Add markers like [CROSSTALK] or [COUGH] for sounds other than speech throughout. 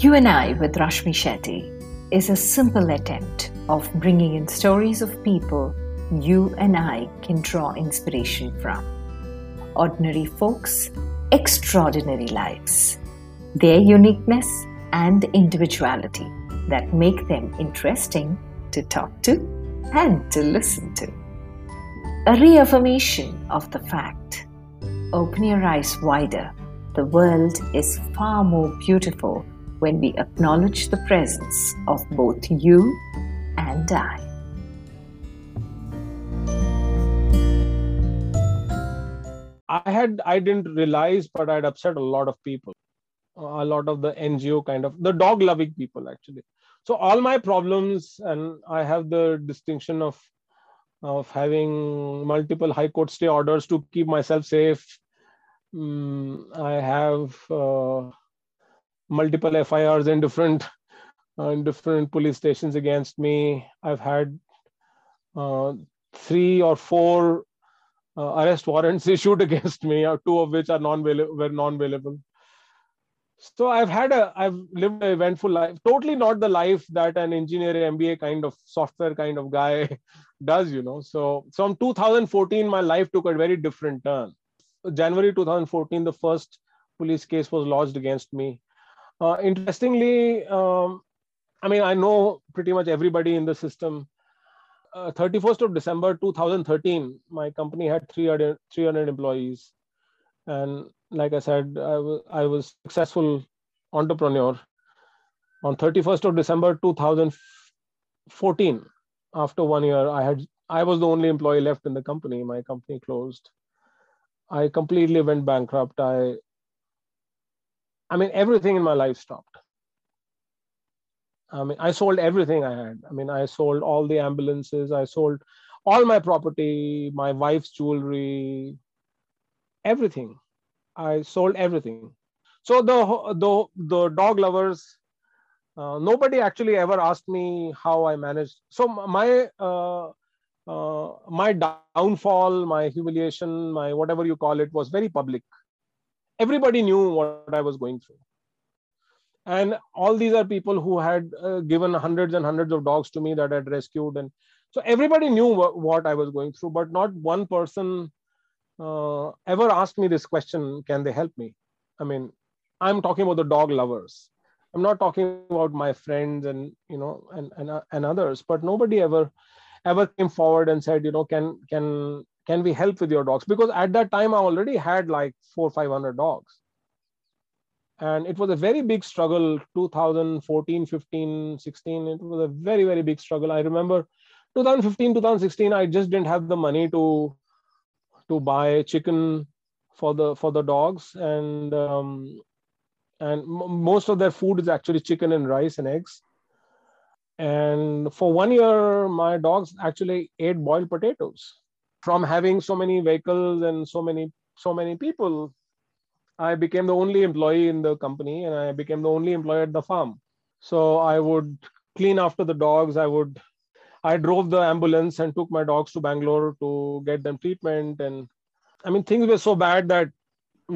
You and I with Rashmi Shetty is a simple attempt of bringing in stories of people you and I can draw inspiration from. Ordinary folks, extraordinary lives, their uniqueness and individuality that make them interesting to talk to and to listen to. A reaffirmation of the fact open your eyes wider. The world is far more beautiful when we acknowledge the presence of both you and I. I had I didn't realize, but I'd upset a lot of people, a lot of the NGO kind of the dog loving people actually. So all my problems, and I have the distinction of of having multiple high court stay orders to keep myself safe. Um, I have uh, multiple FIRs in different uh, in different police stations against me. I've had uh, three or four uh, arrest warrants [LAUGHS] issued against me, or two of which are non were non-bailable. So I've had a I've lived an eventful life. Totally not the life that an engineer MBA kind of software kind of guy [LAUGHS] does, you know. So from 2014, my life took a very different turn. January 2014, the first police case was lodged against me. Uh, interestingly, um, I mean, I know pretty much everybody in the system. Uh, 31st of December 2013, my company had 300, 300 employees. And like I said, I was, I was successful entrepreneur. On 31st of December 2014, after one year, I had I was the only employee left in the company. My company closed. I completely went bankrupt. I I mean, everything in my life stopped. I mean, I sold everything I had. I mean, I sold all the ambulances, I sold all my property, my wife's jewelry, everything. I sold everything. So the the the dog lovers, uh, nobody actually ever asked me how I managed. So my uh, uh, my downfall, my humiliation, my whatever you call it, was very public everybody knew what I was going through. And all these are people who had uh, given hundreds and hundreds of dogs to me that I'd rescued. And so everybody knew what, what I was going through, but not one person uh, ever asked me this question can they help me? I mean, I'm talking about the dog lovers. I'm not talking about my friends and you know and and, and others, but nobody ever ever came forward and said, you know, can can can we help with your dogs? Because at that time i already had like four 500 dogs. And it was a very big struggle 2014 15 16 it was a very very big struggle. I remember 2015 2016 i just didn't have the money to to buy chicken for the for the dogs. And um, and m- most of their food is actually chicken and rice and eggs. And for one year my dogs actually ate boiled potatoes from having so many vehicles and so many so many people i became the only employee in the company and i became the only employee at the farm. So i would clean after the dogs. I would i drove the ambulance and took my dogs to bangalore to get them treatment. And i mean things were so bad that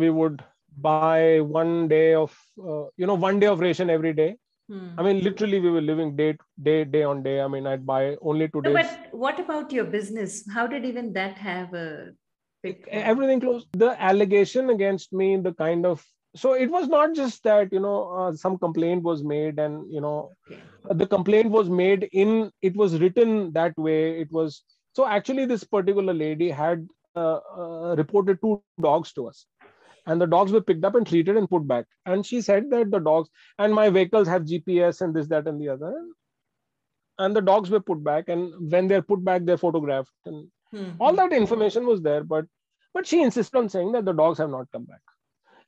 we would buy one day of uh, you know one day of ration every day Hmm. I mean, literally, we were living day, day, day on day. I mean, I'd buy only two days. but what about your business? How did even that have a everything closed? The allegation against me, the kind of so it was not just that you know uh, some complaint was made and you know okay. the complaint was made in it was written that way it was so actually this particular lady had uh, uh, reported two dogs to us and the dogs were picked up and treated and put back. And she said that the dogs and my vehicles have gps and this that and the other. And the dogs were put back and when they're put back they're photographed. And mm-hmm. all that information was there but but she insisted on saying that the dogs have not come back.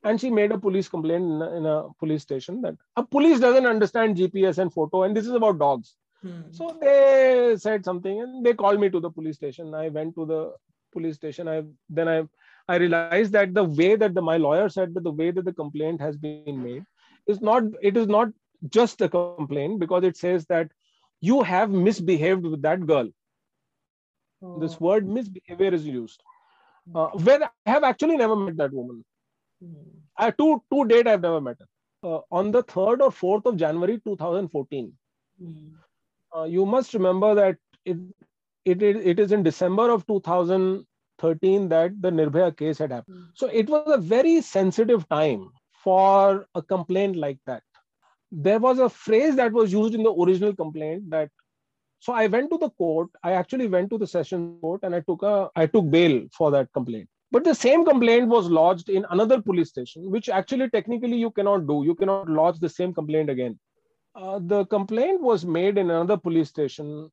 And she made a police complaint in a, in a police station that a police doesn't understand gps and photo and this is about dogs. Hmm. so they said something and they called me to the police station. I went to the police station. I then i I realized that the way that the, my lawyer said that the way that the complaint has been made is not, it is not just a complaint because it says that you have misbehaved with that girl. Oh. This word misbehavior is used. Uh, where I have actually never met that woman. Mm. I, to, to date, I've never met her. uh, on the 3rd or 4th of January 2014. Mm. Uh, you must remember that it, it, it is in December of 2013 that the Nirbhaya case had happened. Mm. So it was a very sensitive time for a complaint like that. There was a phrase that was used in the original complaint that so I went to the court. I actually went to the session court and I took a I took bail for that complaint. But the same complaint was lodged in another police station, which actually technically you cannot do. You cannot lodge the same complaint again. Uh, the complaint was made in another police station,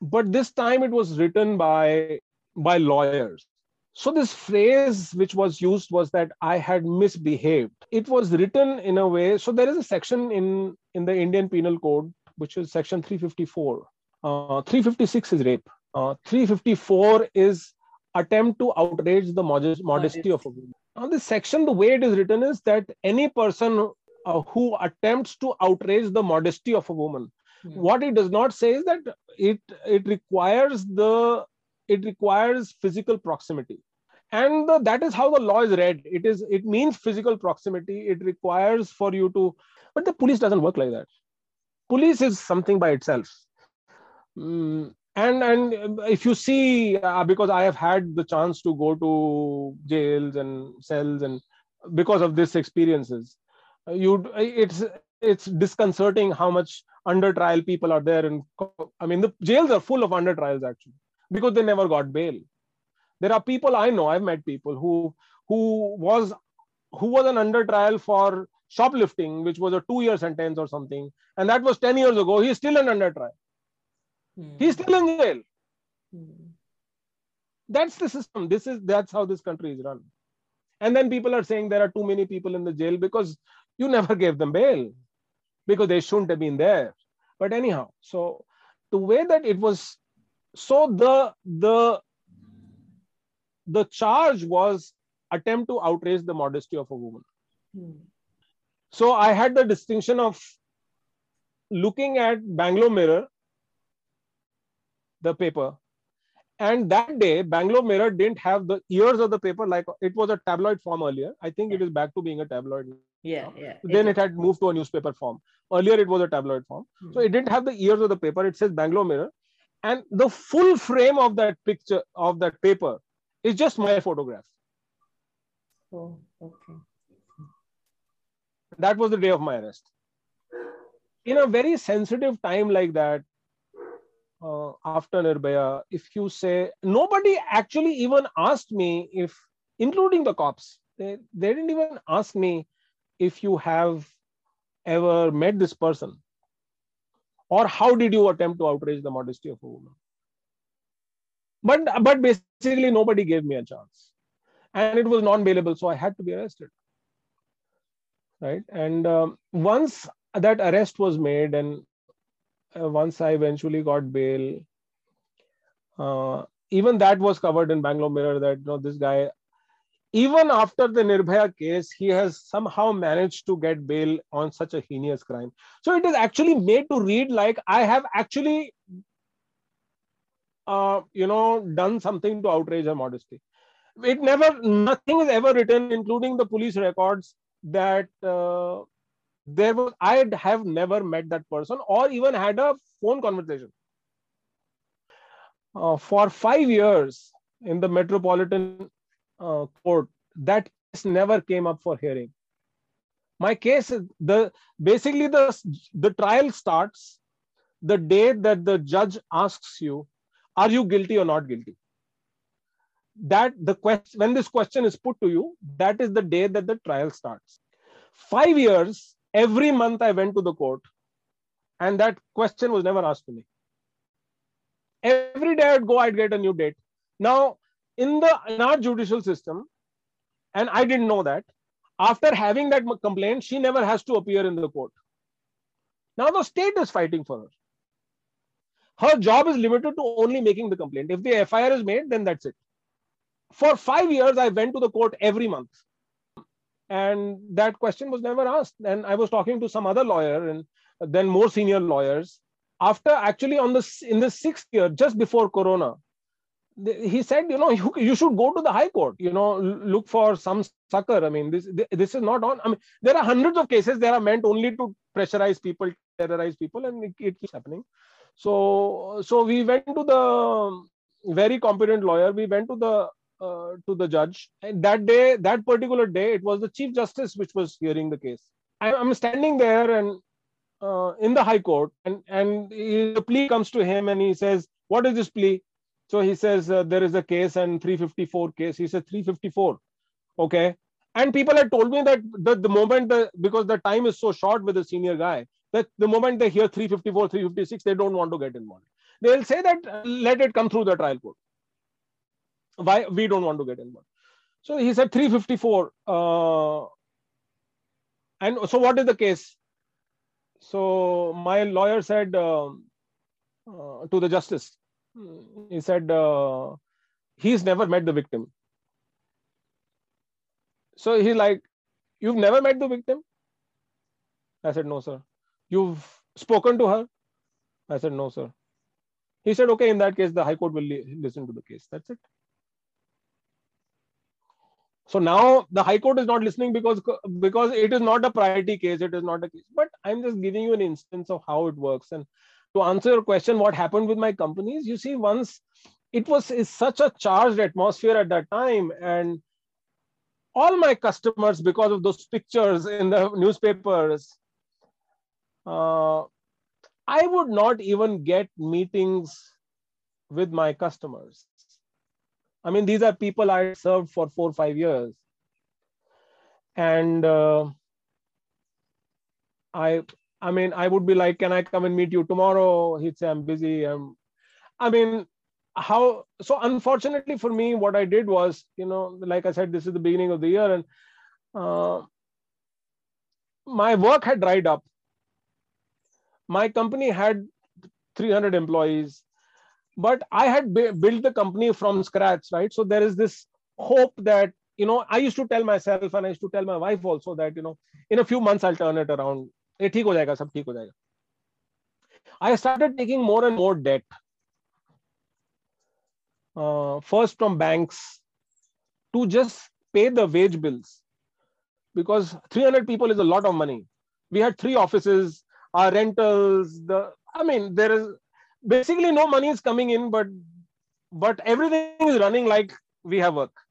but this time it was written by by lawyers. So this phrase which was used was that I had misbehaved. It was written in a way. So there is a section in in the Indian Penal Code which is section 354. Uh, 356 is rape. Uh, 354 is attempt to outrage the modest, modesty of a woman. Now, this section, the way it is written is that any person uh, who attempts to outrage the modesty of a woman, hmm. what it does not say is that it it requires the it requires physical proximity. And the, that is how the law is read. It is it means physical proximity. It requires for you to but the police doesn't work like that. Police is something by itself. Mm, and and if you see uh, because i have had the chance to go to jails and cells and because of this experiences uh, you it's it's disconcerting how much under trial people are there and i mean the jails are full of under trials actually because they never got bail there are people i know i've met people who who was who was an under trial for shoplifting which was a 2 year sentence or something and that was 10 years ago he's still an under trial Hmm. He's still in jail. Hmm. That's the system. This is that's how this country is run. And then people are saying there are too many people in the jail because you never [LAUGHS] gave them bail because they shouldn't have been there. But anyhow, so the way that it was, so the the the charge was attempt to outrage the modesty of a woman. Hmm. So I had the distinction of looking at Bangalore Mirror the paper. And that day, Bangalore Mirror didn't have the ears of the paper like it was a tabloid form earlier. I think it is back to being a tabloid. Yeah, yeah. Then it, it had moved to a newspaper form. Earlier, it was a tabloid form. Mm-hmm. So it didn't have the ears of the paper. It says Bangalore Mirror. And the full frame of that picture, of that paper, is just my photograph. Oh, okay. That was the day of my arrest. In a very sensitive time like that, uh, after Nirbhaya, if you say nobody actually even asked me if, including the cops, they, they didn't even ask me if you have ever met this person or how did you attempt to outrage the modesty of a woman. But, but basically, nobody gave me a chance. And it was non bailable, so I had to be arrested. Right. And um, once that arrest was made and uh, once I eventually got bail, uh, even that was covered in Bangalore Mirror that you know this guy, even after the Nirbhaya case, he has somehow managed to get bail on such a heinous crime. So it is actually made to read like I have actually, uh, you know, done something to outrage her modesty. It never, nothing is ever written, including the police records, that uh, there was i have never met that person or even had a phone conversation uh, for five years in the metropolitan uh, court that case never came up for hearing my case the basically the the trial starts the day that the judge asks you are you guilty or not guilty that the question when this question is put to you that is the day that the trial starts five years every month I went to the court and that question was never asked to me. Every day I'd go, I'd get a new date. Now, in the in our judicial system, and I didn't know that, after having that complaint, she never has to appear in the court. Now the state is fighting for her. Her job is limited to only making the complaint. If the FIR is made, then that's it. For five years, I went to the court every month and that question was never asked and i was talking to some other lawyer and then more senior lawyers after actually on the in the sixth year just before corona he said, you know, you, you should go to the High Court. You know, look for some sucker I mean, this this is not on. I mean, there are hundreds of cases that are meant only to pressurize people, terrorize people, and it, it keeps happening. So so we went to the very competent lawyer. We went to the uh, to the judge. And that day, that particular day, it was the chief justice which was hearing the case. I, am standing there and uh, in the high court, and and he, the plea comes to him, and he says, "What is this plea?" So he says uh, there is a case and 354 case. He says 354. Okay. And people had told me that the, the moment the because the time is so short with the senior guy, that the moment they hear 354, 356, they don't want to get involved. They'll say that uh, let it come through the trial court. Why we don't want to get involved. So he said 354. Uh, and so what is the case? So my lawyer said uh, uh to the justice, he said uh, he's never met the victim. So he's like, You've never met the victim? I said, No, sir. You've spoken to her? I said, No, sir. He said, Okay, in that case, the High Court will li- listen to the case. That's it. So now the High Court is not listening because because it is not a priority case. It is not a case. But I'm just giving you an instance of how it works. And to answer your question, what happened with my companies? You see, once it was such a charged atmosphere at that time, and all my customers, because of those pictures in the newspapers, uh, I would not even get meetings with my customers. I mean, these are people I served for four or five years. And uh, I I mean, I would be like, can I come and meet you tomorrow? He'd say, I'm busy. I'm, I mean, how, so unfortunately for me, what I did was, you know, like I said, this is the beginning of the year and uh, my work had dried up. My company had 300 employees, but I had built the company from scratch, right? So there is this hope that, you know, I used to tell myself and I used to tell my wife also that, you know, in a few months I'll turn it around ये ठीक हो जाएगा, सब ठीक हो जाएगा। I started taking more and more debt first from bank to just pay the wage bills because 300 people is a lot of money we had three office or rentals I mean there is basically no money is coming in but but everything is running like we have work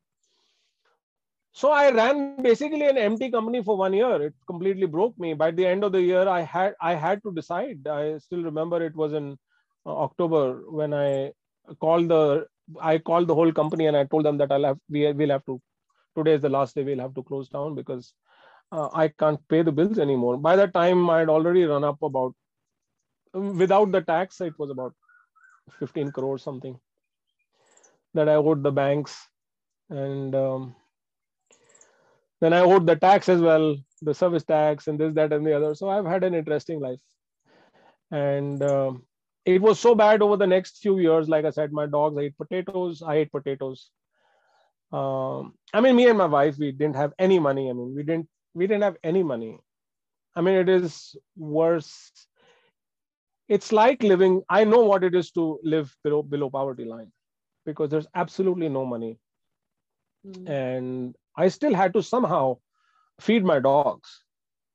So I ran basically an empty company for one year. It completely broke me. By the end of the year, I had I had to decide. I still remember it was in uh, October when I called the I called the whole company and I told them that I'll have we will have to today is the last day we'll have to close down because uh, I can't pay the bills anymore. By that time, I had already run up about without the tax, it was about 15 crores something that I owed the banks and. Um, then I owed the tax as well, the service tax and this, that, and the other. So I've had an interesting life. And uh, it was so bad over the next few years. Like I said, my dogs ate potatoes. I ate potatoes. Um, I mean, me and my wife, we didn't have any money. I mean, we didn't we didn't have any money. I mean, it is worse. It's like living. I know what it is to live below below poverty line, because there's absolutely no money, mm. and I still had to somehow feed my dogs.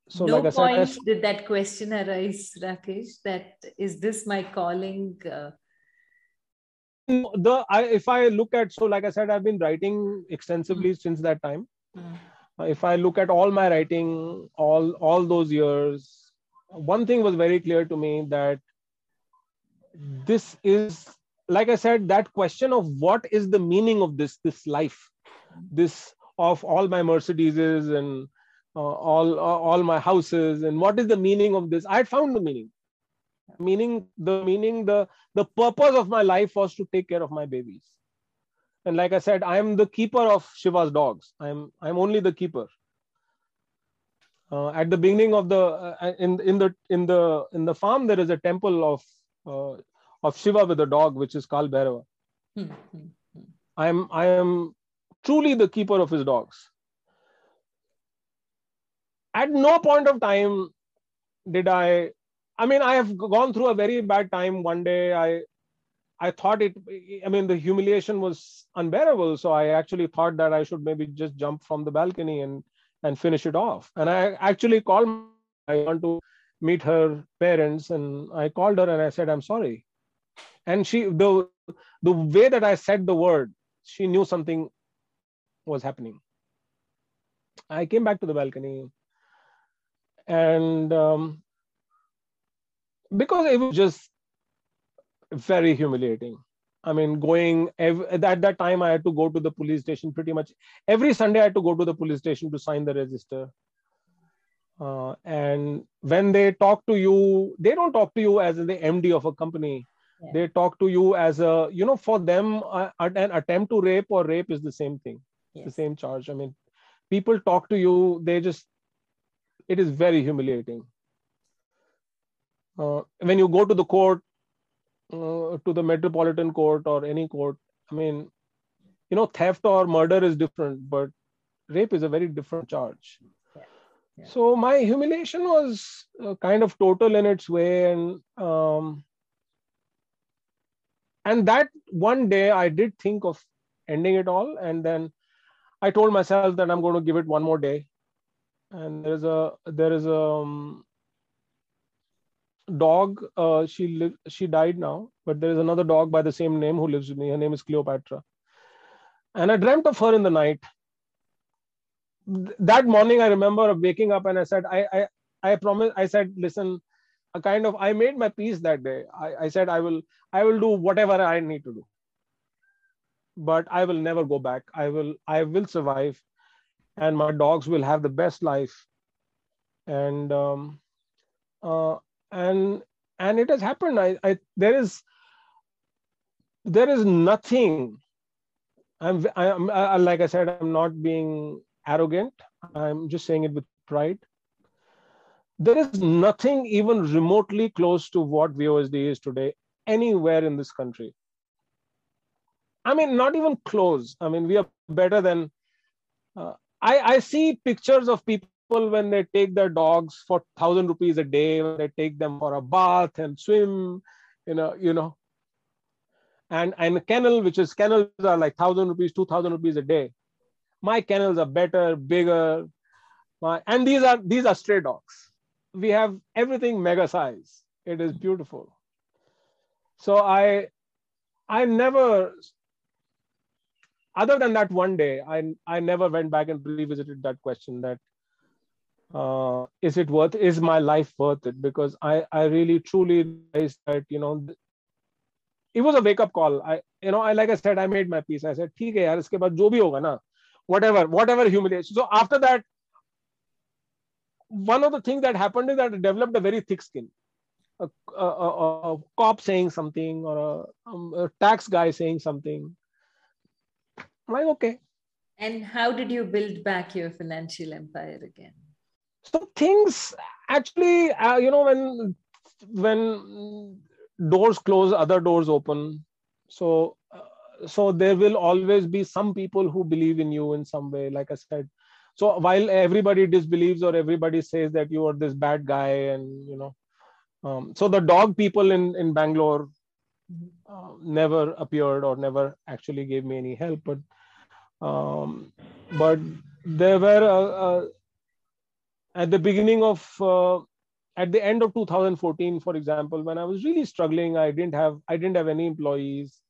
So, no like I point said, did that question arise, Rakesh? That is this my calling? Uh... The I, if I look at so, like I said, I've been writing extensively mm. since that time. Mm. if I look at all my writing, all all those years, one thing was very clear to me that this is, like I said, that question of what is the meaning of this this life, this of all my Mercedeses and uh, all uh, all my houses and what is the meaning of this? I had found the meaning. Meaning the meaning the the purpose of my life was to take care of my babies. And like I said, I am the keeper of Shiva's dogs. I'm I'm only the keeper. Uh, at the beginning of the uh, in in the in the in the farm there is a temple of uh, of Shiva with a dog which is Kal Bhairava. Hmm, hmm, hmm. I am I am truly the keeper of his dogs. At no point of time did I, I mean, I have gone through a very bad time. One day I, I thought it, I mean, the humiliation was unbearable. So I actually thought that I should maybe just jump from the balcony and, and finish it off. And I actually called, I want to meet her parents. And I called her and I said, I'm sorry. And she, the, the way that I said the word, she knew something was happening. I came back to the balcony and um, because it was just very humiliating. I mean, going every, at that time, I had to go to the police station pretty much every Sunday. I had to go to the police station to sign the register. Uh, and when they talk to you, they don't talk to you as the MD of a company. Yeah. They talk to you as a, you know, for them, uh, an attempt to rape or rape is the same thing, yes. the same charge. I mean, people talk to you, they just, it is very humiliating. Uh, when you go to the court, uh, to the metropolitan court or any court i mean you know theft or murder is different but rape is a very different charge yeah. Yeah. so my humiliation was uh, kind of total in its way and um, and that one day i did think of ending it all and then i told myself that i'm going to give it one more day. And there's a there is a um, dog uh, she lived she died now but there is another dog by the same name who lives with me. Her name is cleopatra. And i dreamt of her in the night. That morning i remember waking up and i said i i i promise i said listen a kind of i made my peace that day. I, I said i will i will do whatever i need to do but i will never go back. I will i will survive and my dogs will have the best life. And um, uh, and and it has happened. I, I there is there is nothing. I'm i'm I, like i said i'm not being arrogant. I'm just saying it with pride. There is nothing even remotely close to what VOSD is today anywhere in this country. I mean, not even close. I mean, we are better than. Uh, I, I see pictures of people when they take their dogs for thousand rupees a day, they take them for a bath and swim, you know, you know. And and kennel, which is kennels are like thousand rupees, two thousand rupees a day. My kennels are better, bigger, my, and these are these are stray dogs. We have everything mega size. It is beautiful. So I I never other than that one day, I I never went back and revisited that question that uh, is it worth is my life worth it? Because i i really truly realized that you know it was a wake up call. I you know i like i said i made my peace. I said theek hai yaar iske baad jo bhi hoga na whatever whatever humiliation. So after that one of the things that happened is that I developed a very thick skin. A, a, a, a cop saying something or a, um, a tax guy saying something I'm like okay. And how did you build back your financial empire again? So things actually uh, you know when when doors close other doors open. So uh, so there will always be some people who believe in you in some way like i said. So while everybody disbelieves or everybody says that you are this bad guy and you know um, so the dog people in in bangalore uh, never appeared or never actually gave me any help but um, but there were a, at the beginning of uh, at the end of 2014 for example when i was really struggling i didn't have i didn't have any employees.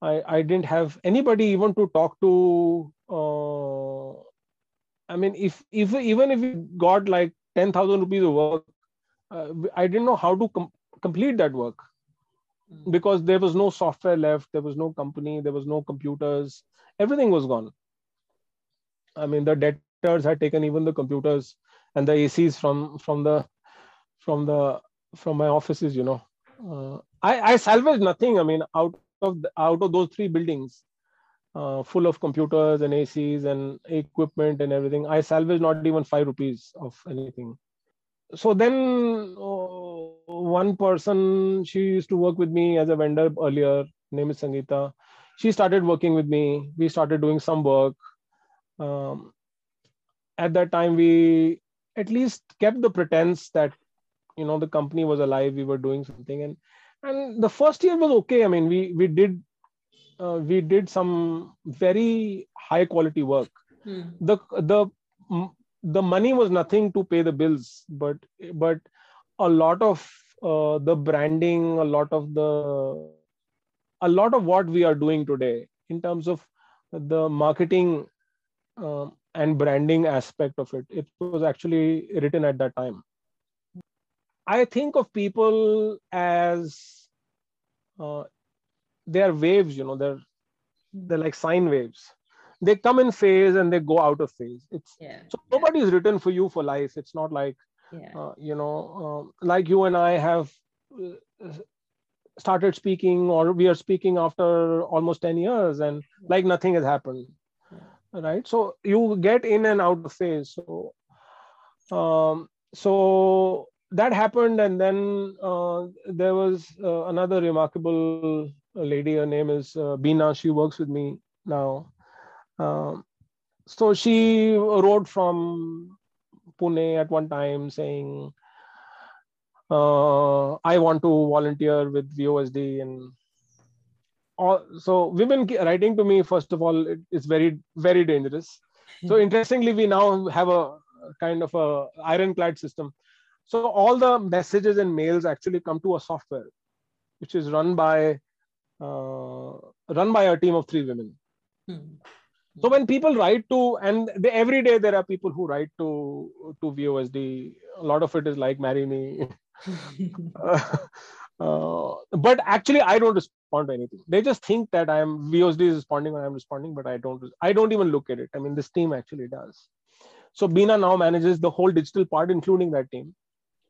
I i didn't have anybody even to talk to uh, i mean if if even if we got like 10000 rupees of work uh, i didn't know how to com- complete that work. Hmm. because there was no software left there was no company there was no computers everything was gone i mean the debtors had taken even the computers and the ACs from from the from the from my offices. You know, uh, I I salvaged nothing. I mean, out of the, out of those three buildings, uh, full of computers and ACs and equipment and everything, I salvaged not even five rupees of anything. So then, uh, one person she used to work with me as a vendor earlier. Name is Sangeeta. She started working with me. We started doing some work. Um, at that time, we at least kept the pretense that you know the company was alive we were doing something and and the first year was okay i mean we we did uh, we did some very high quality work hmm. the the the money was nothing to pay the bills but but a lot of uh, the branding a lot of the a lot of what we are doing today in terms of the marketing uh, and branding aspect of it it was actually written at that time i think of people as uh, they are waves you know they're they're like sine waves they come in phase and they go out of phase it's yeah. so nobody is written for you for life it's not like yeah. uh, you know uh, like you and i have uh, started speaking or we are speaking after almost 10 years and like nothing has happened right? So you get in and out of phase. So um, so that happened and then uh, there was uh, another remarkable lady her name is uh, Beena. She works with me now. Um, so she wrote from Pune at one time saying uh, I want to volunteer with VOSD and all, so women writing to me first of all it, it's very very dangerous. So hmm. interestingly we now have a kind of a ironclad system. So all the messages and mails actually come to a software which is run by uh, run by a team of three women. Hmm. so when people write to and they, every day there are people who write to to vosd a lot of it is like marry me [LAUGHS] uh, but actually i don't respond to anything. They just think that i am vosd is responding or i'm responding but i don't i don't even look at it. I mean this team actually does. So Beena now manages the whole digital part including that team.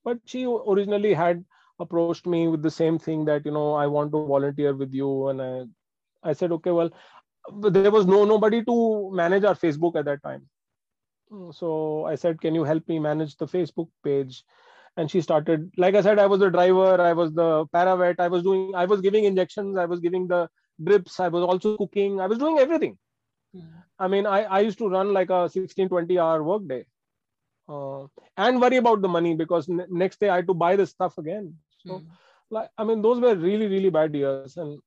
But she originally had approached me with the same thing that you know i want to volunteer with you. And i i said okay well there was no nobody to manage our facebook at that time. So i said can you help me manage the facebook page and she started like i said i was the driver i was the paravet i was doing i was giving injections i was giving the drips i was also cooking i was doing everything. Mm. i mean I, I used to run like a 16 20 hour work day. Uh, and worry about the money because n- next day i had to buy the stuff again. So mm. like i mean those were really really bad years. And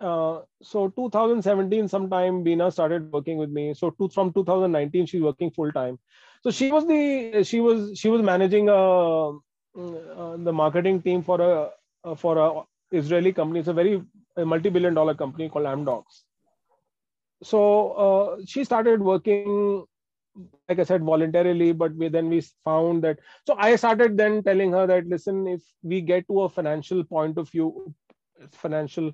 uh, so 2017 sometime Beena started working with me. So to, from 2019 she's working full time so she was the she was she was managing a uh, the marketing team for a uh, for a Israeli company. It's a very multi-billion dollar company called Amdocs. So uh, she started working, like I said, voluntarily. But we, then we found that. So I started then telling her that listen, if we get to a financial point of view, financial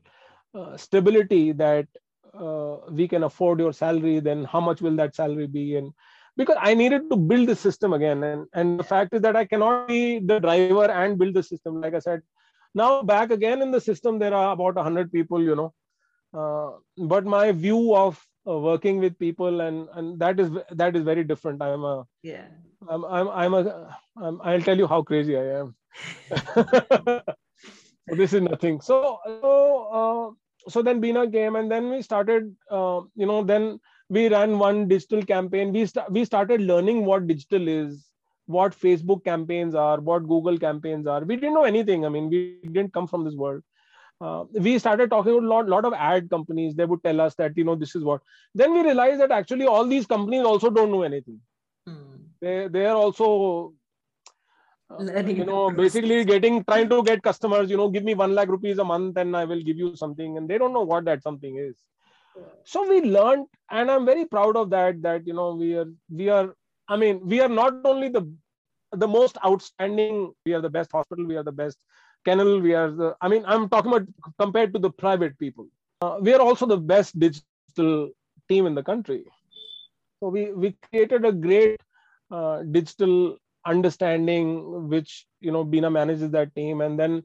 uh, stability that uh, we can afford your salary, then how much will that salary be? And because I needed to build the system again. And, and the fact is that I cannot be the driver and build the system. Like I said, now back again in the system, there are about 100 people, you know. Uh, but my view of uh, working with people and and that is that is very different i'm a yeah i'm i'm, I'm a I'm, i'll tell you how crazy i am [LAUGHS] this is nothing so so uh, so then Beena came and then we started uh, you know then we ran one digital campaign. We, st- we started learning what digital is what facebook campaigns are what google campaigns are. We didn't know anything. I mean we didn't come from this world. Uh, we started talking to a lot, lot of ad companies. They would tell us that you know this is what. Then we realized that actually all these companies also don't know anything. Hmm. they they are also uh, you know basically getting trying to get customers you know give me 1 lakh rupees a month and i will give you something. And they don't know what that something is so we learned and i'm very proud of that that you know we are we are i mean we are not only the the most outstanding we are the best hospital we are the best kennel we are the i mean i'm talking about compared to the private people. Uh, we are also the best digital team in the country. So we we created a great uh, digital understanding which you know bina manages that team. And then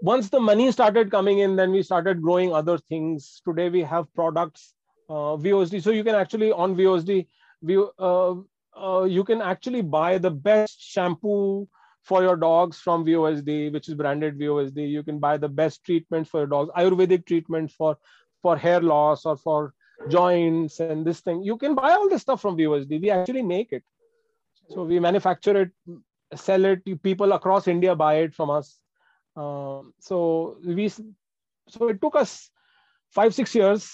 once the money started coming in, then we started growing other things. Today we have products, uh, VOSD. So you can actually on VOSD, we, uh, uh, you can actually buy the best shampoo for your dogs from VOSD, which is branded VOSD. You can buy the best treatments for your dogs, Ayurvedic treatments for for hair loss or for joints and this thing. You can buy all this stuff from VOSD. We actually make it. So we manufacture it, sell it. People across India buy it from us so we, so it took us five six years,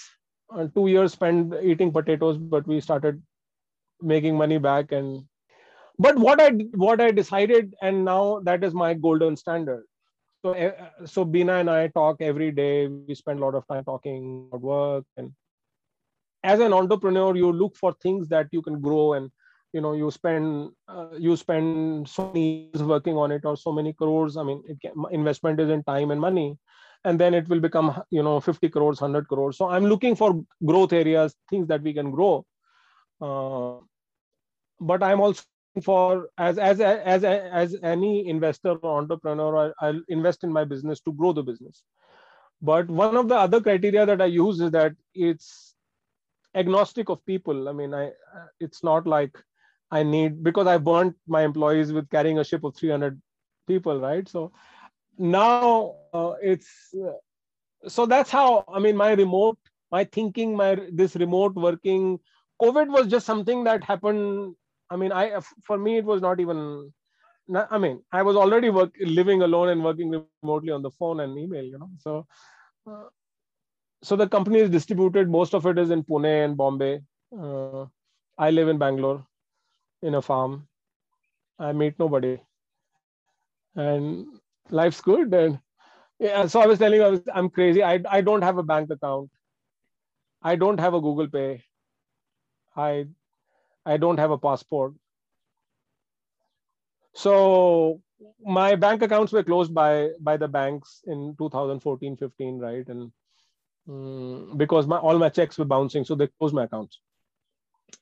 uh, two years spent eating potatoes, but we started making money back and. But what I what I decided, and now that is my golden standard. So so Bina and I talk every day. We spend a lot of time talking about work and as an entrepreneur you look for things that you can grow and you know you spend uh, you spend so many years working on it or so many crores i mean can, investment is in time and money and then it will become you know 50 crores 100 crores. So i'm looking for growth areas things that we can grow. Uh, but i'm also for as as as as any investor or entrepreneur i'll invest in my business to grow the business. But one of the other criteria that i use is that it's agnostic of people. I mean i it's not like i need because i burnt my employees with carrying a ship of 300 people right so now uh, it's uh, so that's how i mean my remote my thinking my this remote working covid was just something that happened i mean i for me it was not even i mean i was already work, living alone and working remotely on the phone and email you know so uh, so the company is distributed. Most of it is in Pune and Bombay. Uh, I live in Bangalore, in a farm. I meet nobody, and life's good. And yeah, so I was telling you, I was, I'm crazy. I I don't have a bank account. I don't have a Google Pay. I I don't have a passport. So my bank accounts were closed by by the banks in 2014 15 right and um, because my all my checks were bouncing, so they closed my accounts.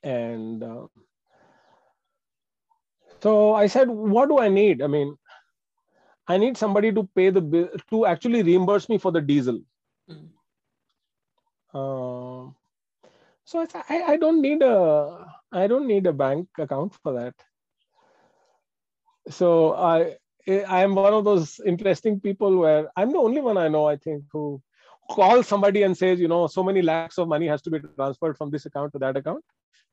And uh, so I said, "What do I need? I mean, I need somebody to pay the bill to actually reimburse me for the diesel." Mm. Uh, so I, said, I I don't need a I don't need a bank account for that. So I I am one of those interesting people where I'm the only one I know I think who calls somebody and says, you know, so many lakhs of money has to be transferred from this account to that account,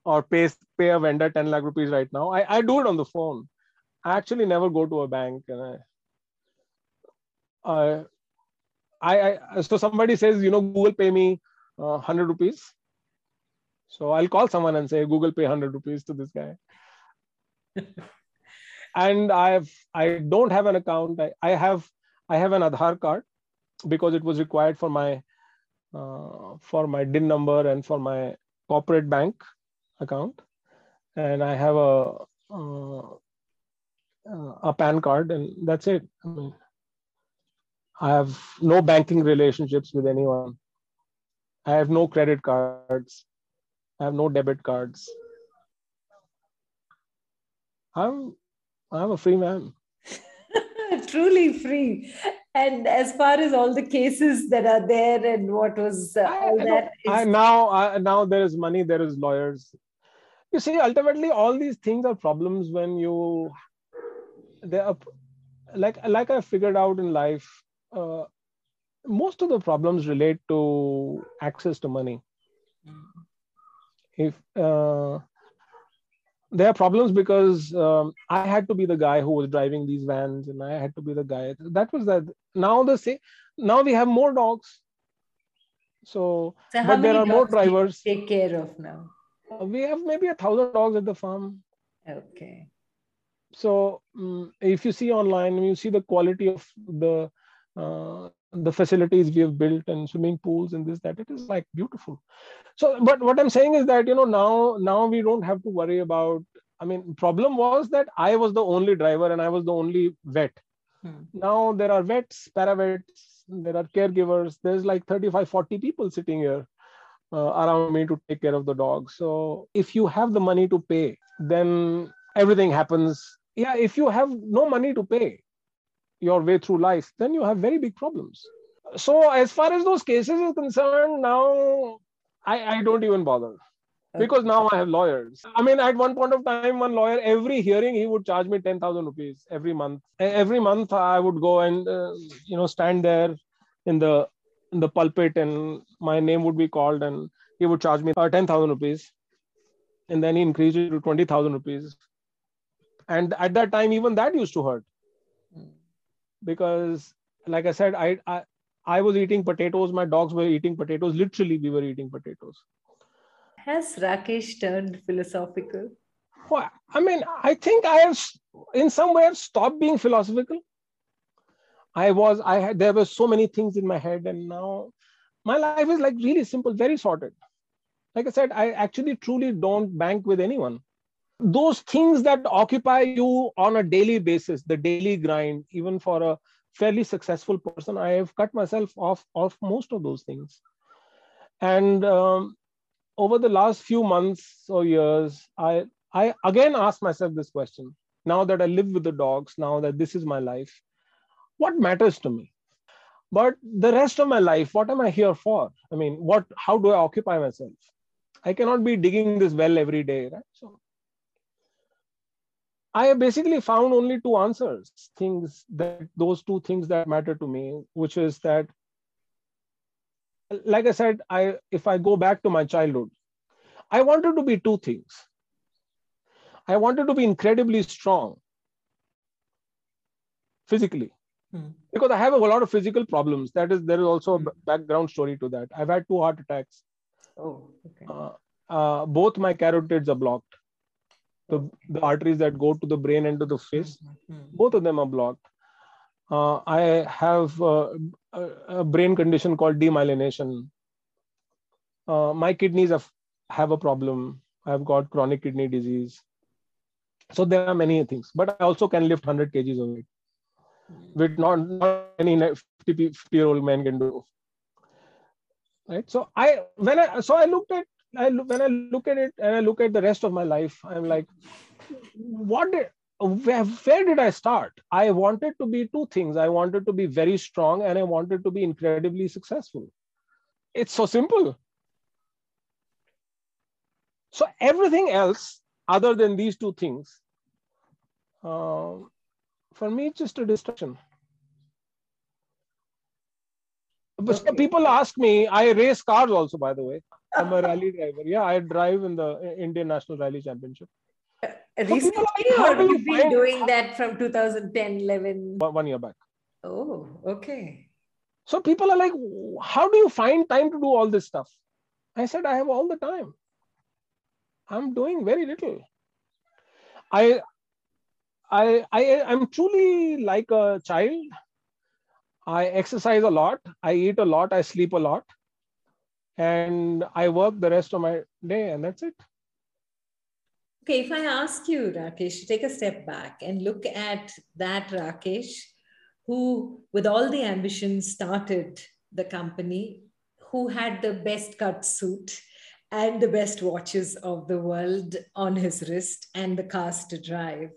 or pay pay a vendor 10 lakh rupees right now. I, I do it on the phone. I actually never go to a bank and I, I, I so somebody says, you know, Google pay me uh, 100 rupees. So I'll call someone and say, Google pay 100 rupees to this guy. [LAUGHS] and I've I don't have an account. I, I have I have an Aadhaar card because it was required for my uh, for my DIN number and for my corporate bank account, and I have a uh, a PAN card, and that's it. I mean, I have no banking relationships with anyone. I have no credit cards. I have no debit cards. I'm I'm a free man. [LAUGHS] Truly free and as far as all the cases that are there and what was uh, all I, that is... I, now I, now there is money there is lawyers you see ultimately all these things are problems when you they are like like i figured out in life uh, most of the problems relate to access to money if uh, there are problems because um, I had to be the guy who was driving these vans, and I had to be the guy. That was that. Now the same. Now we have more dogs. So, so but there are more drivers. take care of now. Uh, we have maybe a thousand dogs at the farm. Okay. So um, if you see online, you see the quality of the uh, the facilities we have built and swimming pools and this that it is like beautiful so but what i'm saying is that you know now now we don't have to worry about i mean problem was that i was the only driver and i was the only vet hmm. now there are vets paravets there are caregivers there's like 35 40 people sitting here uh, around me to take care of the dog so if you have the money to pay then everything happens yeah if you have no money to pay your way through life, then you have very big problems. So, as far as those cases are concerned, now I, I don't even bother because now I have lawyers. I mean, at one point of time, one lawyer, every hearing, he would charge me 10,000 rupees every month. Every month, I would go and, uh, you know, stand there in the in the pulpit and my name would be called and he would charge me uh, 10,000 rupees. And then he increased it to 20,000 rupees. And at that time, even that used to hurt because like I said, I, I I was eating potatoes. My dogs were eating potatoes. Literally, we were eating potatoes. Has Rakesh turned philosophical? Well, I mean, I think I have, in some way, stopped being philosophical. I was, I had, there were so many things in my head, and now my life is like really simple, very sorted. Like I said, I actually truly don't bank with anyone. Those things that occupy you on a daily basis, the daily grind, even for a fairly successful person, I have cut myself off of most of those things. And um, over the last few months or years, I I again asked myself this question. Now that I live with the dogs, now that this is my life, what matters to me? But the rest of my life, what am I here for? I mean, what? How do I occupy myself? I cannot be digging this well every day, right? So I have basically found only two answers, things that those two things that matter to me, which is that, like I said, I if I go back to my childhood, I wanted to be two things. I wanted to be incredibly strong physically hmm. because I have a lot of physical problems. That is, there is also a hmm. background story to that. I've had two heart attacks. Oh, okay. Uh, uh, both my carotids are blocked the, the arteries that go to the brain and to the face mm-hmm. both of them are blocked uh, i have a, a, brain condition called demyelination uh, my kidneys have, have a problem i've got chronic kidney disease so there are many things but i also can lift 100 kgs of weight which not, not any 50, 50 year old man can do right so i when i so i looked at I look, when I look at it and I look at the rest of my life, I'm like, what did, where, where did I start? I wanted to be two things. I wanted to be very strong and I wanted to be incredibly successful. It's so simple. So everything else other than these two things, uh, for me, it's just a distraction. But okay. people ask me, I race cars also, by the way. I'm a [LAUGHS] rally driver. Yeah, I drive in the Indian National Rally Championship. Uh, recently, like, or you've been find... doing that from 2010, 11? One year back. Oh, okay. So people are like, how do you find time to do all this stuff? I said, I have all the time. I'm doing very little. I, I, I, I'm truly like a child. I exercise a lot. I eat a lot. I sleep a lot and I work the rest of my day, and that's it. Okay, if I ask you, Rakesh, take a step back and look at that Rakesh, who, with all the ambition, started the company, who had the best cut suit and the best watches of the world on his wrist and the cars to drive,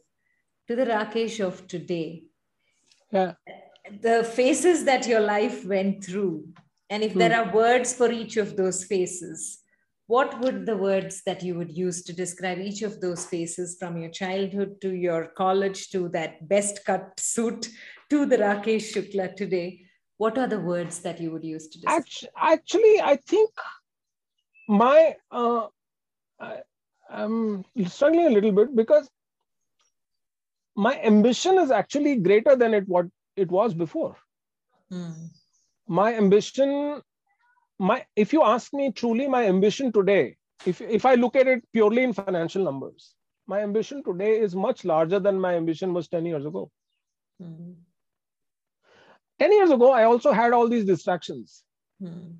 to the Rakesh of today. Yeah. The phases that your life went through, and if there hmm. are words for each of those faces, what would the words that you would use to describe each of those faces from your childhood to your college to that best cut suit to the Rakesh Shukla today? What are the words that you would use to describe? Actually, I think my, uh, I, I'm struggling a little bit because my ambition is actually greater than it what it was before. Hmm my ambition my if you ask me truly my ambition today if if i look at it purely in financial numbers my ambition today is much larger than my ambition was 10 years ago mm-hmm. 10 years ago i also had all these distractions mm-hmm.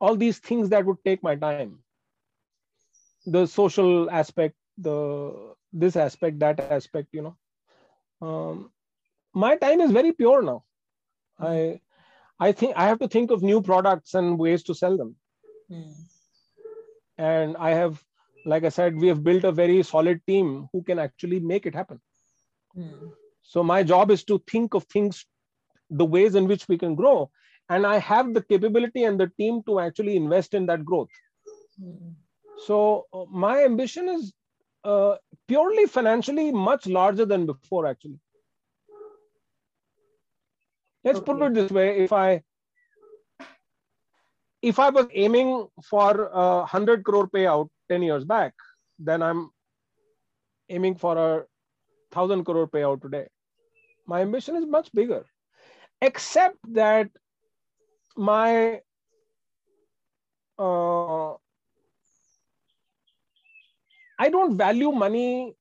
all these things that would take my time the social aspect the this aspect that aspect you know um, my time is very pure now mm-hmm. i I think I have to think of new products and ways to sell them. Mm. And I have, like I said, we have built a very solid team who can actually make it happen. Mm. So my job is to think of things, the ways in which we can grow. And I have the capability and the team to actually invest in that growth. Mm. So uh, my ambition is uh, purely financially much larger than before, actually. Let's okay. put it this way: if I if I was aiming for a hundred crore payout ten years back, then I'm aiming for a thousand crore payout today. My ambition is much bigger, except that my uh, I don't value money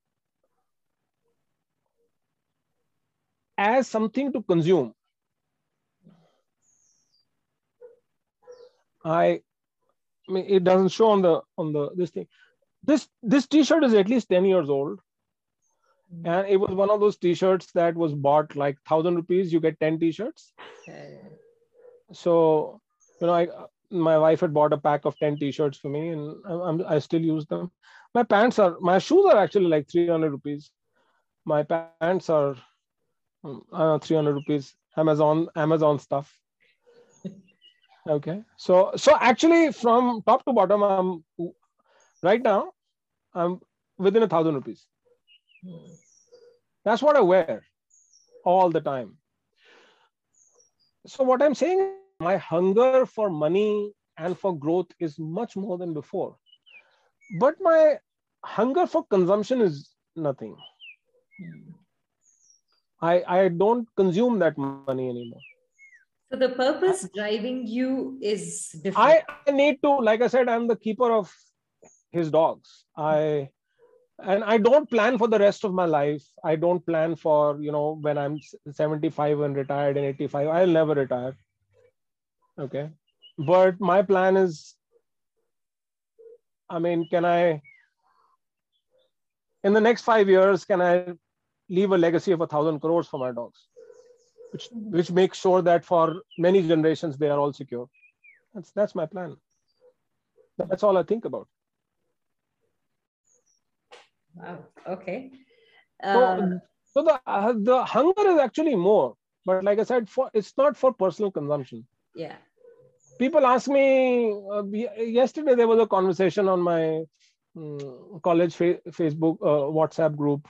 as something to consume. I, I mean, it doesn't show on the on the this thing. This this T-shirt is at least ten years old, mm-hmm. and it was one of those T-shirts that was bought like thousand rupees. You get ten T-shirts. So, you know, I my wife had bought a pack of ten T-shirts for me, and I'm, I still use them. My pants are my shoes are actually like three hundred rupees. My pants are uh, 300 rupees. Amazon amazon stuff. [LAUGHS] Okay. So so actually from top to bottom i'm right now i'm within a thousand rupees. That's what i wear all the time. So what i'm saying my hunger for money and for growth is much more than before but my hunger for consumption is nothing I, I don't consume that money anymore. So the purpose driving you is different. I, I need to, like I said, I'm the keeper of his dogs. I and I don't plan for the rest of my life. I don't plan for, you know, when I'm 75 and retired and 85. I'll never retire. Okay. But my plan is, I mean, can I, in the next five years, can I leave a legacy of a thousand crores for my dogs, which which makes sure that for many generations they are all secure. That's that's my plan. That's all I think about. Wow. Okay. Uh, so, so the uh, the hunger is actually more, but like I said, for it's not for personal consumption. Yeah. People ask me. Uh, yesterday there was a conversation on my um, college fa- Facebook uh, WhatsApp group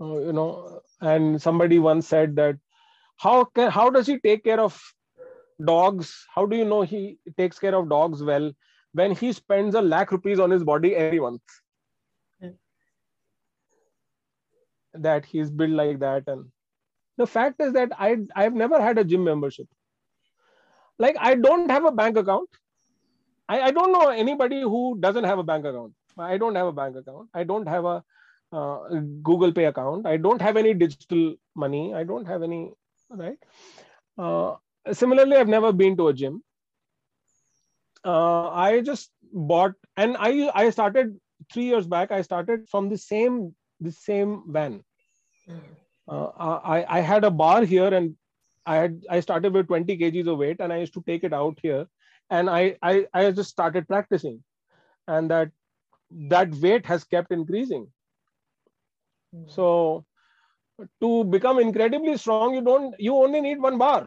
uh, you know and somebody once said that how can how does he take care of dogs how do you know he takes care of dogs well when he spends a lakh rupees on his body every month yeah. that he's built like that and the fact is that i i've never had a gym membership like i don't have a bank account I, I don't know anybody who doesn't have a bank account i don't have a bank account i don't have a uh, Google Pay account. I don't have any digital money. I don't have any, right? Uh, similarly, I've never been to a gym. Uh, I just bought, and I I started three years back. I started from the same the same van. Uh, I I had a bar here, and I had I started with 20 kgs of weight, and I used to take it out here, and I I I just started practicing, and that that weight has kept increasing Hmm. So to become incredibly strong, you don't you only need one bar.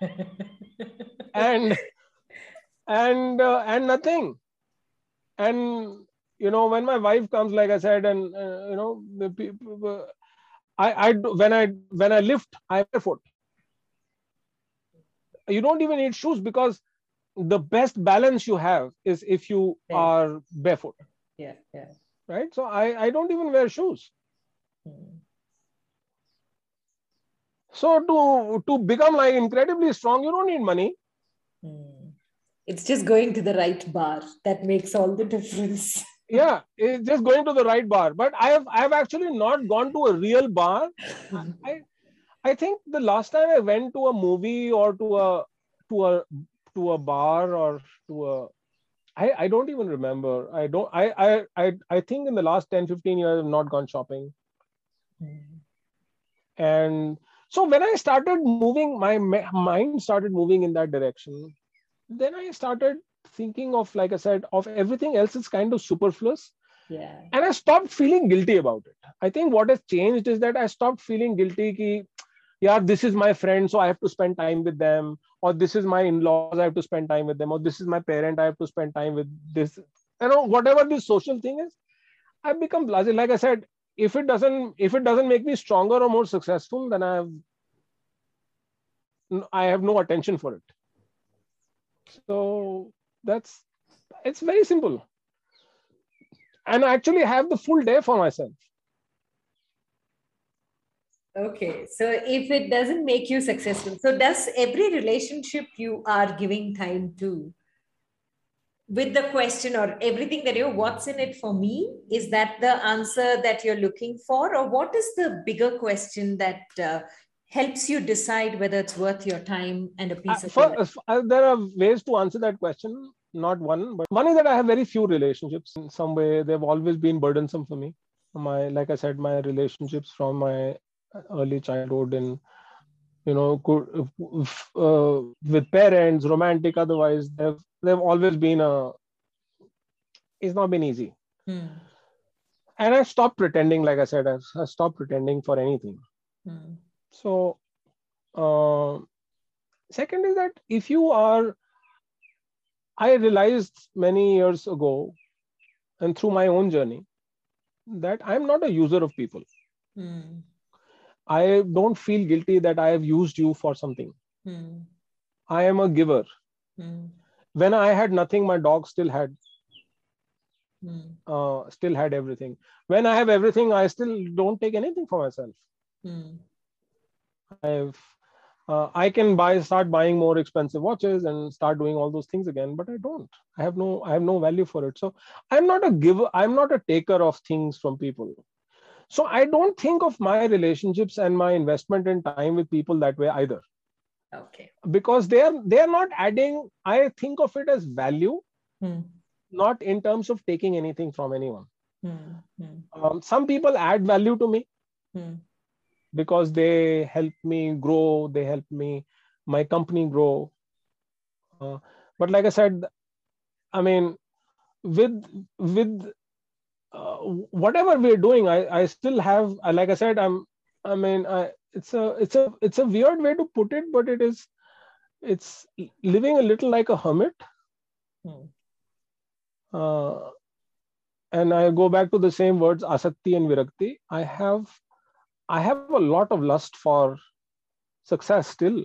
[LAUGHS] and and uh, and nothing. And you know when my wife comes, like I said, and uh, you know the people, I I when I when I lift, I barefoot. You don't even need shoes because the best balance you have is if you yeah. are barefoot. Yeah, yeah right? So I, I don't even wear shoes. Hmm. So to to become like incredibly strong, you don't need money. Hmm. It's just going to the right bar that makes all the difference. [LAUGHS] yeah, it's just going to the right bar. But I have I have actually not gone to a real bar. [LAUGHS] I I think the last time I went to a movie or to a to a to a bar or to a I, I don't even remember. I don't I, I I I think in the last 10, 15 years I've not gone shopping. And so when I started moving, my mind started moving in that direction. Then I started thinking of, like I said, of everything else is kind of superfluous. Yeah. And I stopped feeling guilty about it. I think what has changed is that I stopped feeling guilty ki, yeah, this is my friend, so I have to spend time with them. Or this is my in-laws i have to spend time with them. Or this is my parent i have to spend time with this. You know whatever this social thing is i've become blasé. Like i said if it doesn't if it doesn't make me stronger or more successful then i have i have no attention for it. So that's it's very simple. And i actually have the full day for myself Okay. So if it doesn't make you successful, so does every relationship you are giving time to? With the question or everything that you what's in it for me? Is that the answer that you're looking for? Or what is the bigger question that uh, helps you decide whether it's worth your time and a piece uh, of for, uh, there are ways to answer that question not one but one is that i have very few relationships. In some way they've always been burdensome for me. My like i said my relationships from my early childhood and you know could, uh, with parents romantic otherwise they've they've always been a it's not been easy hmm. and i stopped pretending like i said i, I stopped pretending for anything hmm. so uh, second is that if you are i realized many years ago and through my own journey that i'm not a user of people hmm. I don't feel guilty that I have used you for something. Hmm. I am a giver. Hmm. When I had nothing, my dog still had. Hmm. Uh, still had everything. When I have everything, I still don't take anything for myself. I've uh, I can buy start buying more expensive watches and start doing all those things again, but I don't. I have no I have no value for it. So I'm not a giver. I'm not a taker of things from people so i don't think of my relationships and my investment in time with people that way either okay because they are they are not adding i think of it as value hmm. not in terms of taking anything from anyone hmm. Hmm. Um, some people add value to me hmm. because they help me grow they help me my company grow uh, but like i said i mean with with uh, whatever we're doing, I, I still have, like I said, I'm, I mean, I, it's a, it's a, it's a weird way to put it, but it is, it's living a little like a hermit. Hmm. Uh, and I go back to the same words, asakti and virakti. I have, I have a lot of lust for success still.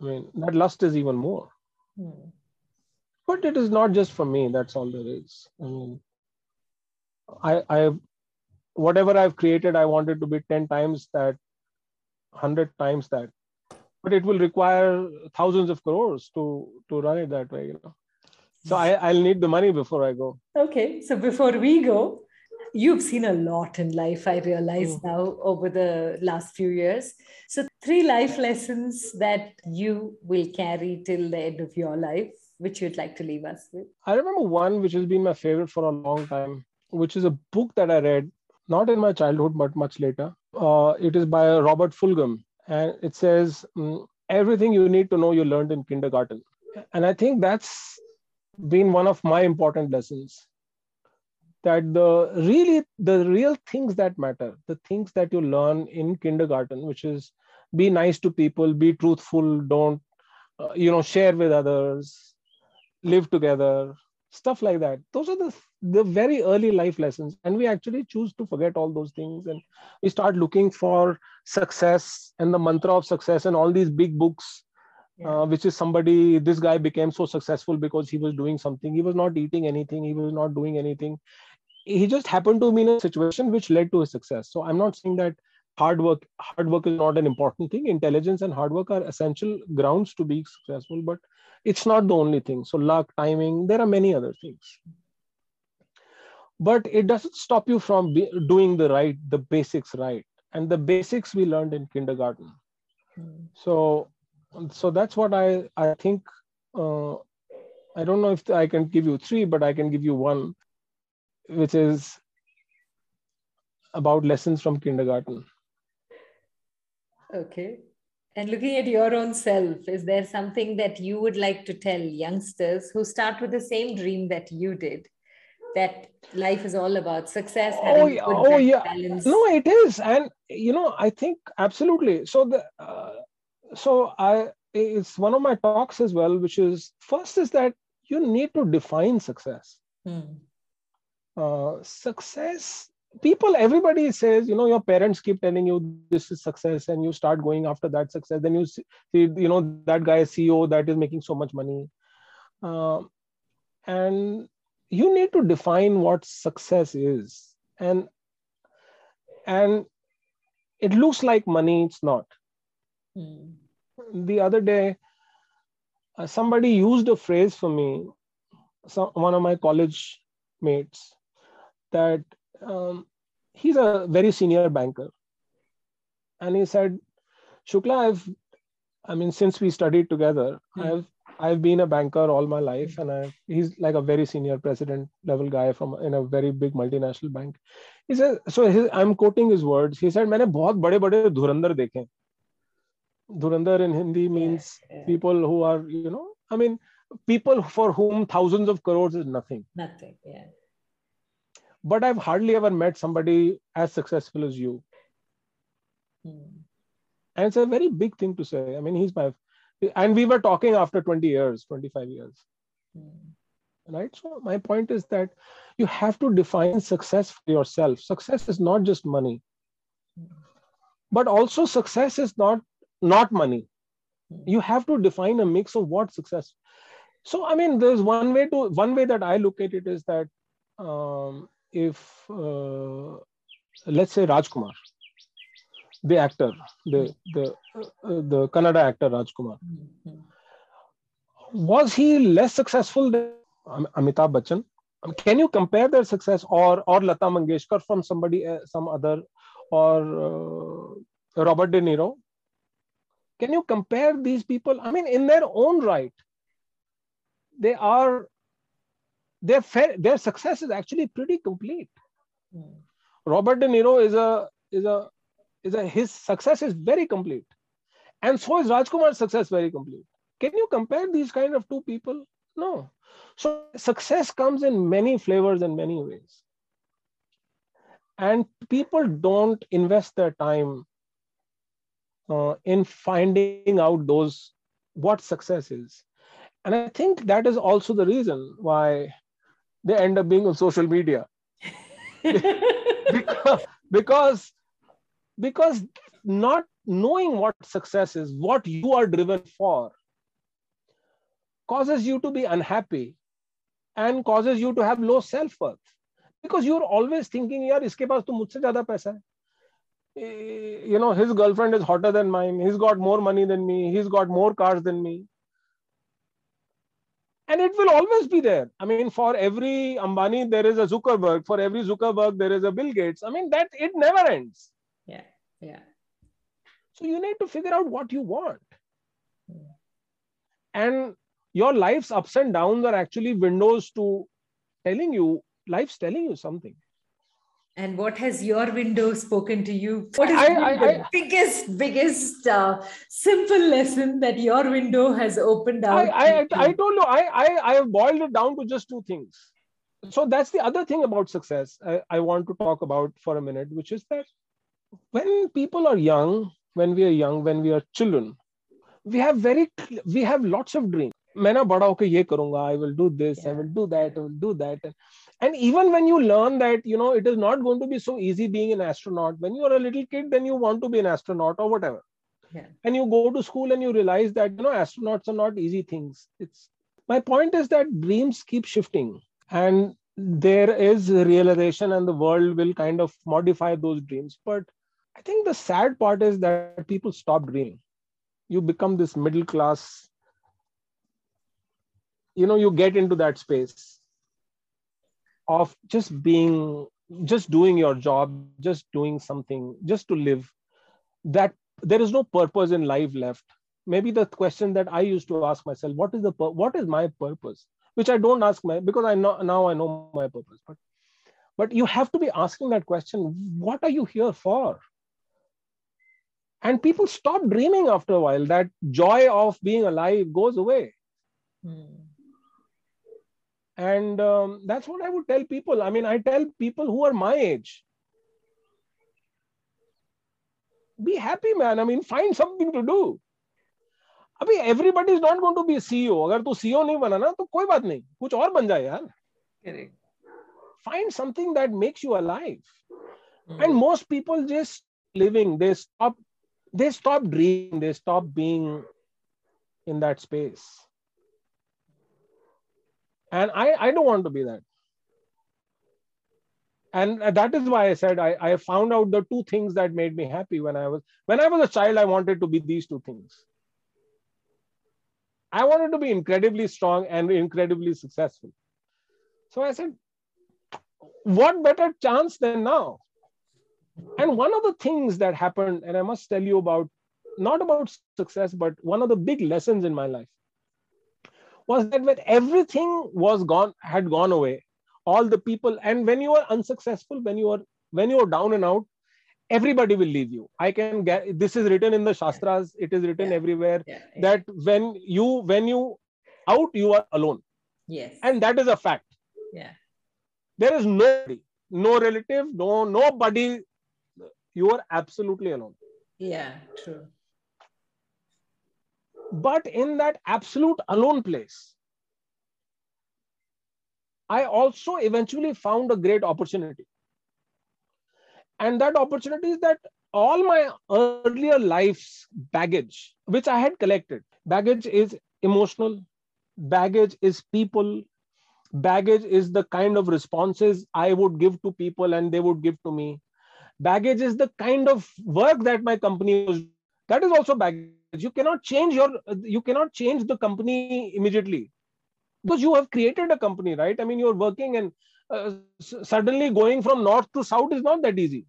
I mean, that lust is even more. Hmm. But it is not just for me. That's all there is. I mean, I, I, whatever I've created, I want it to be 10 times that, 100 times that. But it will require thousands of crores to, to run it that way, you know. So I, I'll need the money before I go. Okay. So before we go, you've seen a lot in life, I realize mm. now over the last few years. So, three life lessons that you will carry till the end of your life, which you'd like to leave us with? I remember one which has been my favorite for a long time which is a book that I read, not in my childhood, but much later. Uh, it is by Robert Fulghum, and it says, mm, Everything you need to know you learned in kindergarten. And I think that's been one of my important lessons that the really the real things that matter the things that you learn in kindergarten which is be nice to people be truthful don't uh, you know share with others live together stuff like that. Those are the the very early life lessons. And we actually choose to forget all those things. And we start looking for success and the mantra of success and all these big books yeah. uh, which is somebody this guy became so successful because he was doing something. He was not eating anything. He was not doing anything. He just happened to be in a situation which led to his success. So i'm not saying that hard work hard work is not an important thing. Intelligence and hard work are essential grounds to be successful. But it's not the only thing. So luck timing there are many other things. But it doesn't stop you from be, doing the right the basics right. And the basics we learned in kindergarten. Mm. so so that's what i i think uh, i don't know if i can give you three but i can give you one which is about lessons from kindergarten. Okay and looking at your own self, is there something that you would like to tell youngsters who start with the same dream that you did? That life is all about success. Oh, yeah. oh yeah. Balance. No, it is, and you know, I think absolutely. So the, uh, so I, it's one of my talks as well, which is first is that you need to define success. Hmm. Uh, success people everybody says you know your parents keep telling you this is success and you start going after that success. Then you see you know that guy ceo that is making so much money. Uh, and you need to define what success is. And and it looks like money it's not. The other day uh, somebody used a phrase for me some, one of my college mates that um, he's a very senior banker and he said shukla i've i mean since we studied together Hmm. i've i've been a banker all my life and I, he's like a very senior president level guy from in a very big multinational bank he said so his, i'm quoting his words he said मैंने बहुत बड़े बड़े धुरंधर देखे हैं." धुरंधर in hindi means Yeah. people who are you know i mean people for whom thousands of crores is nothing Nothing. Yeah. but i've hardly ever met somebody as successful as you Mm. and it's a very big thing to say i mean he's my and we were talking after 20 years 25 years Mm. right so my point is that you have to define success for yourself success is not just money Mm. but also success is not not money Mm. you have to define a mix of what success so i mean there's one way to one way that i look at it is that um, if uh, let's say rajkumar the actor the the uh, the kannada actor rajkumar was he less successful than amitabh bachchan? Can you compare their success or or lata mangeshkar from somebody uh, some other or uh, robert de niro? Can you compare these people? I mean in their own right they are their fair, their success is actually pretty complete. Mm. robert de niro is a is a is a his success is very complete. And so is rajkumar's success very complete. Can you compare these kind of two people? No. So success comes in many flavors and many ways. And people don't invest their time uh, in finding out those what success is. And i think that is also the reason why they end up being on social media. [LAUGHS] Because, because because not knowing what success is what you are driven for causes you to be unhappy and causes you to have low self worth because you're always thinking yaar iske paas to mujhse zyada paisa hai. Eh, you know his girlfriend is hotter than mine. He's got more money than me. He's got more cars than me and it will always be there i mean for every ambani there is a zuckerberg for every zuckerberg there is a bill gates i mean that it never ends Yeah. Yeah. so you need to figure out what you want Mm. and your life's ups and downs are actually windows to telling you life's telling you something And what has your window spoken to you? What is I- been I- the I- biggest, biggest uh, simple lesson that your window has opened I, out? I, to I you? told you, I, I, I have boiled it down to just two things. So that's the other thing about success I, I want to talk about for a minute, which is that when people are young, when we are young, when we are children, we have very, cl- we have lots of dreams. मैं ना बड़ा होके ये करूंगा, I will do this, I Yeah. will do that, I will do that. And even when you learn that, you know, it is not going to be so easy being an astronaut. When you are a little kid, then you want to be an astronaut or whatever Yeah. and you go to school and you realize that you know astronauts are not easy things it's my point is that dreams keep shifting and there is realization and the world will kind of modify those dreams but i think the sad part is that people stop dreaming you become this middle class you know you get into that space of just being just doing your job just doing something just to live that there is no purpose in life left. Maybe the question that i used to ask myself what is the what is my purpose? Which i don't ask my because i know now i know my purpose but but you have to be asking that question what are you here for? And people stop dreaming after a while that joy of being alive goes away. Mm and um, that's what i would tell people i mean i tell people who are my age be happy man i mean find something to do अभी everybody is not going to be a CEO अगर तू CEO नहीं बना ना तो कोई बात नहीं कुछ और बन जाए यार Correct. find something that makes you alive Mm. and most people just living they stop they stop dreaming they stop being in that space and i i don't want to be that. And that is why i said I, I found out the two things that made me happy when i was when i was a child i wanted to be these two things. I wanted to be incredibly strong and incredibly successful. So i said what better chance than now? And one of the things that happened and i must tell you about not about success but one of the big lessons in my life was that when everything was gone had gone away all the people and when you are unsuccessful when you are when you are down and out everybody will leave you. I can get this is written in the shastras. It is written yeah. everywhere yeah. Yeah. that when you when you out you are alone. Yes. And that is a fact. Yeah. There is nobody no relative no nobody you are absolutely alone. Yeah true but in that absolute alone place I also eventually found a great opportunity. And that opportunity is that all my earlier life's baggage, which I had collected, baggage is emotional, baggage is people, baggage is the kind of responses I would give to people and they would give to me. Baggage is the kind of work that my company was. That is also baggage. You cannot change your. You cannot change the company immediately. Because you have created a company right? I mean you're working and uh, suddenly going from north to south is not that easy.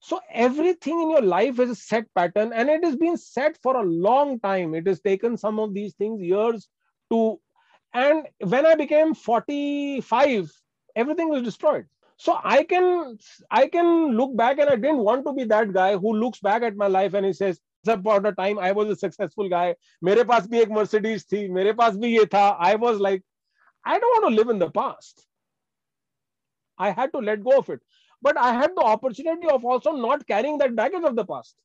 So everything in your life is a set pattern and it has been set for a long time. It has taken some of these things years to and when i became 45 everything was destroyed. So i can i can look back and i didn't want to be that guy who looks back at my life and he says about the time. I was a successful guy. mere paas bhi ek mercedes thi mere paas bhi i was like i don't want to live in the past. I had to let go of it. But i had the opportunity of also not carrying that baggage of the past.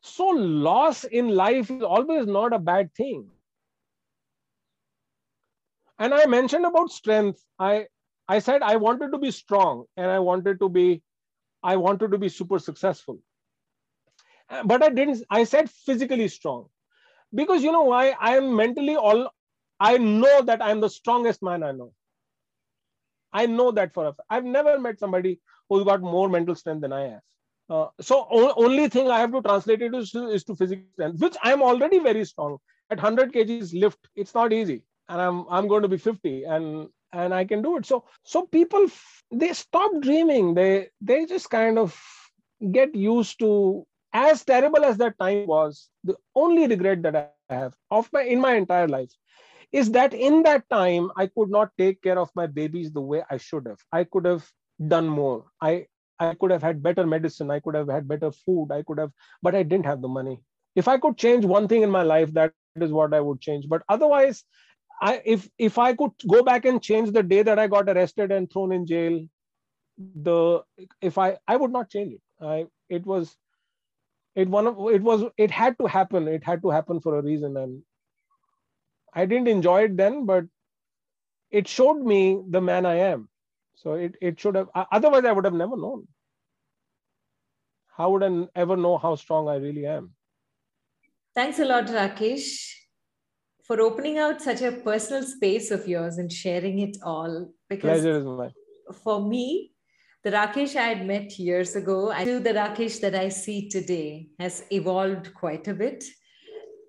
So loss in life is always not a bad thing. And i mentioned about strength. I i said i wanted to be strong and i wanted to be i wanted to be super successful but I didn't, I said physically strong because you know why? I am mentally all, I know that I'm the strongest man I know. I know that for a fact. I've never met somebody who's got more mental strength than I have. Uh, so o- only thing I have to translate it is to, is to physical strength, which I'm already very strong. At 100 kgs lift, it's not easy, and I'm I'm going to be 50, and and I can do it. So so people they stop dreaming. They they just kind of get used to as terrible as that time was, the only regret that I have of my in my entire life is that in that time I could not take care of my babies the way I should have. I could have done more. I I could have had better medicine. I could have had better food. I could have, but I didn't have the money. If I could change one thing in my life, that is what I would change. But otherwise, I if if I could go back and change the day that I got arrested and thrown in jail, the if I I would not change it. I it was it one of it was it had to happen. It had to happen for a reason and i didn't enjoy it then but it showed me the man i am. So it, it should have otherwise i would have never known. How would i ever know how strong i really am? Thanks a lot rakesh for opening out such a personal space of yours and sharing it all because Pleasure is mine. for me the Rakesh I had met years ago to the Rakesh that I see today has evolved quite a bit.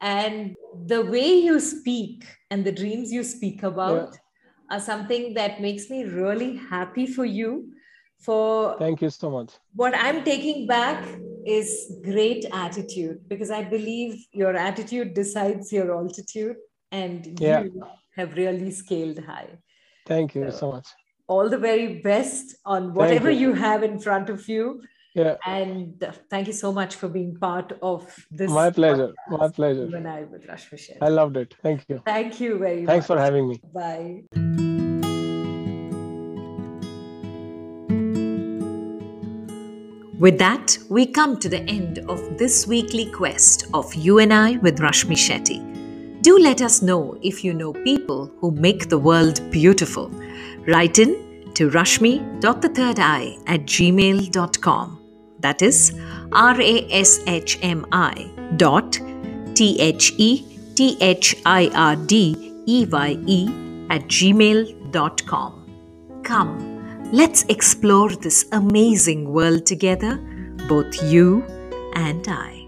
And the way you speak and the dreams you speak about yeah. are something that makes me really happy for you. For thank you so much. What I'm taking back is great attitude because I believe your attitude decides your altitude, and yeah. you have really scaled high. Thank you so, so much all the very best on whatever you. you. have in front of you. Yeah. And thank you so much for being part of this. My pleasure. My pleasure. You and I with Rashmi I loved it. Thank you. Thank you very Thanks much. Thanks for having me. Bye. With that, we come to the end of this weekly quest of You and I with Rashmi Shetty. Do let us know if you know people who make the world beautiful. Write in to rashmi.thethirdeye at gmail.com. That is R A S H M I dot T H E T H I R D E Y E at gmail.com. Come Let's explore this amazing world together, both you and I.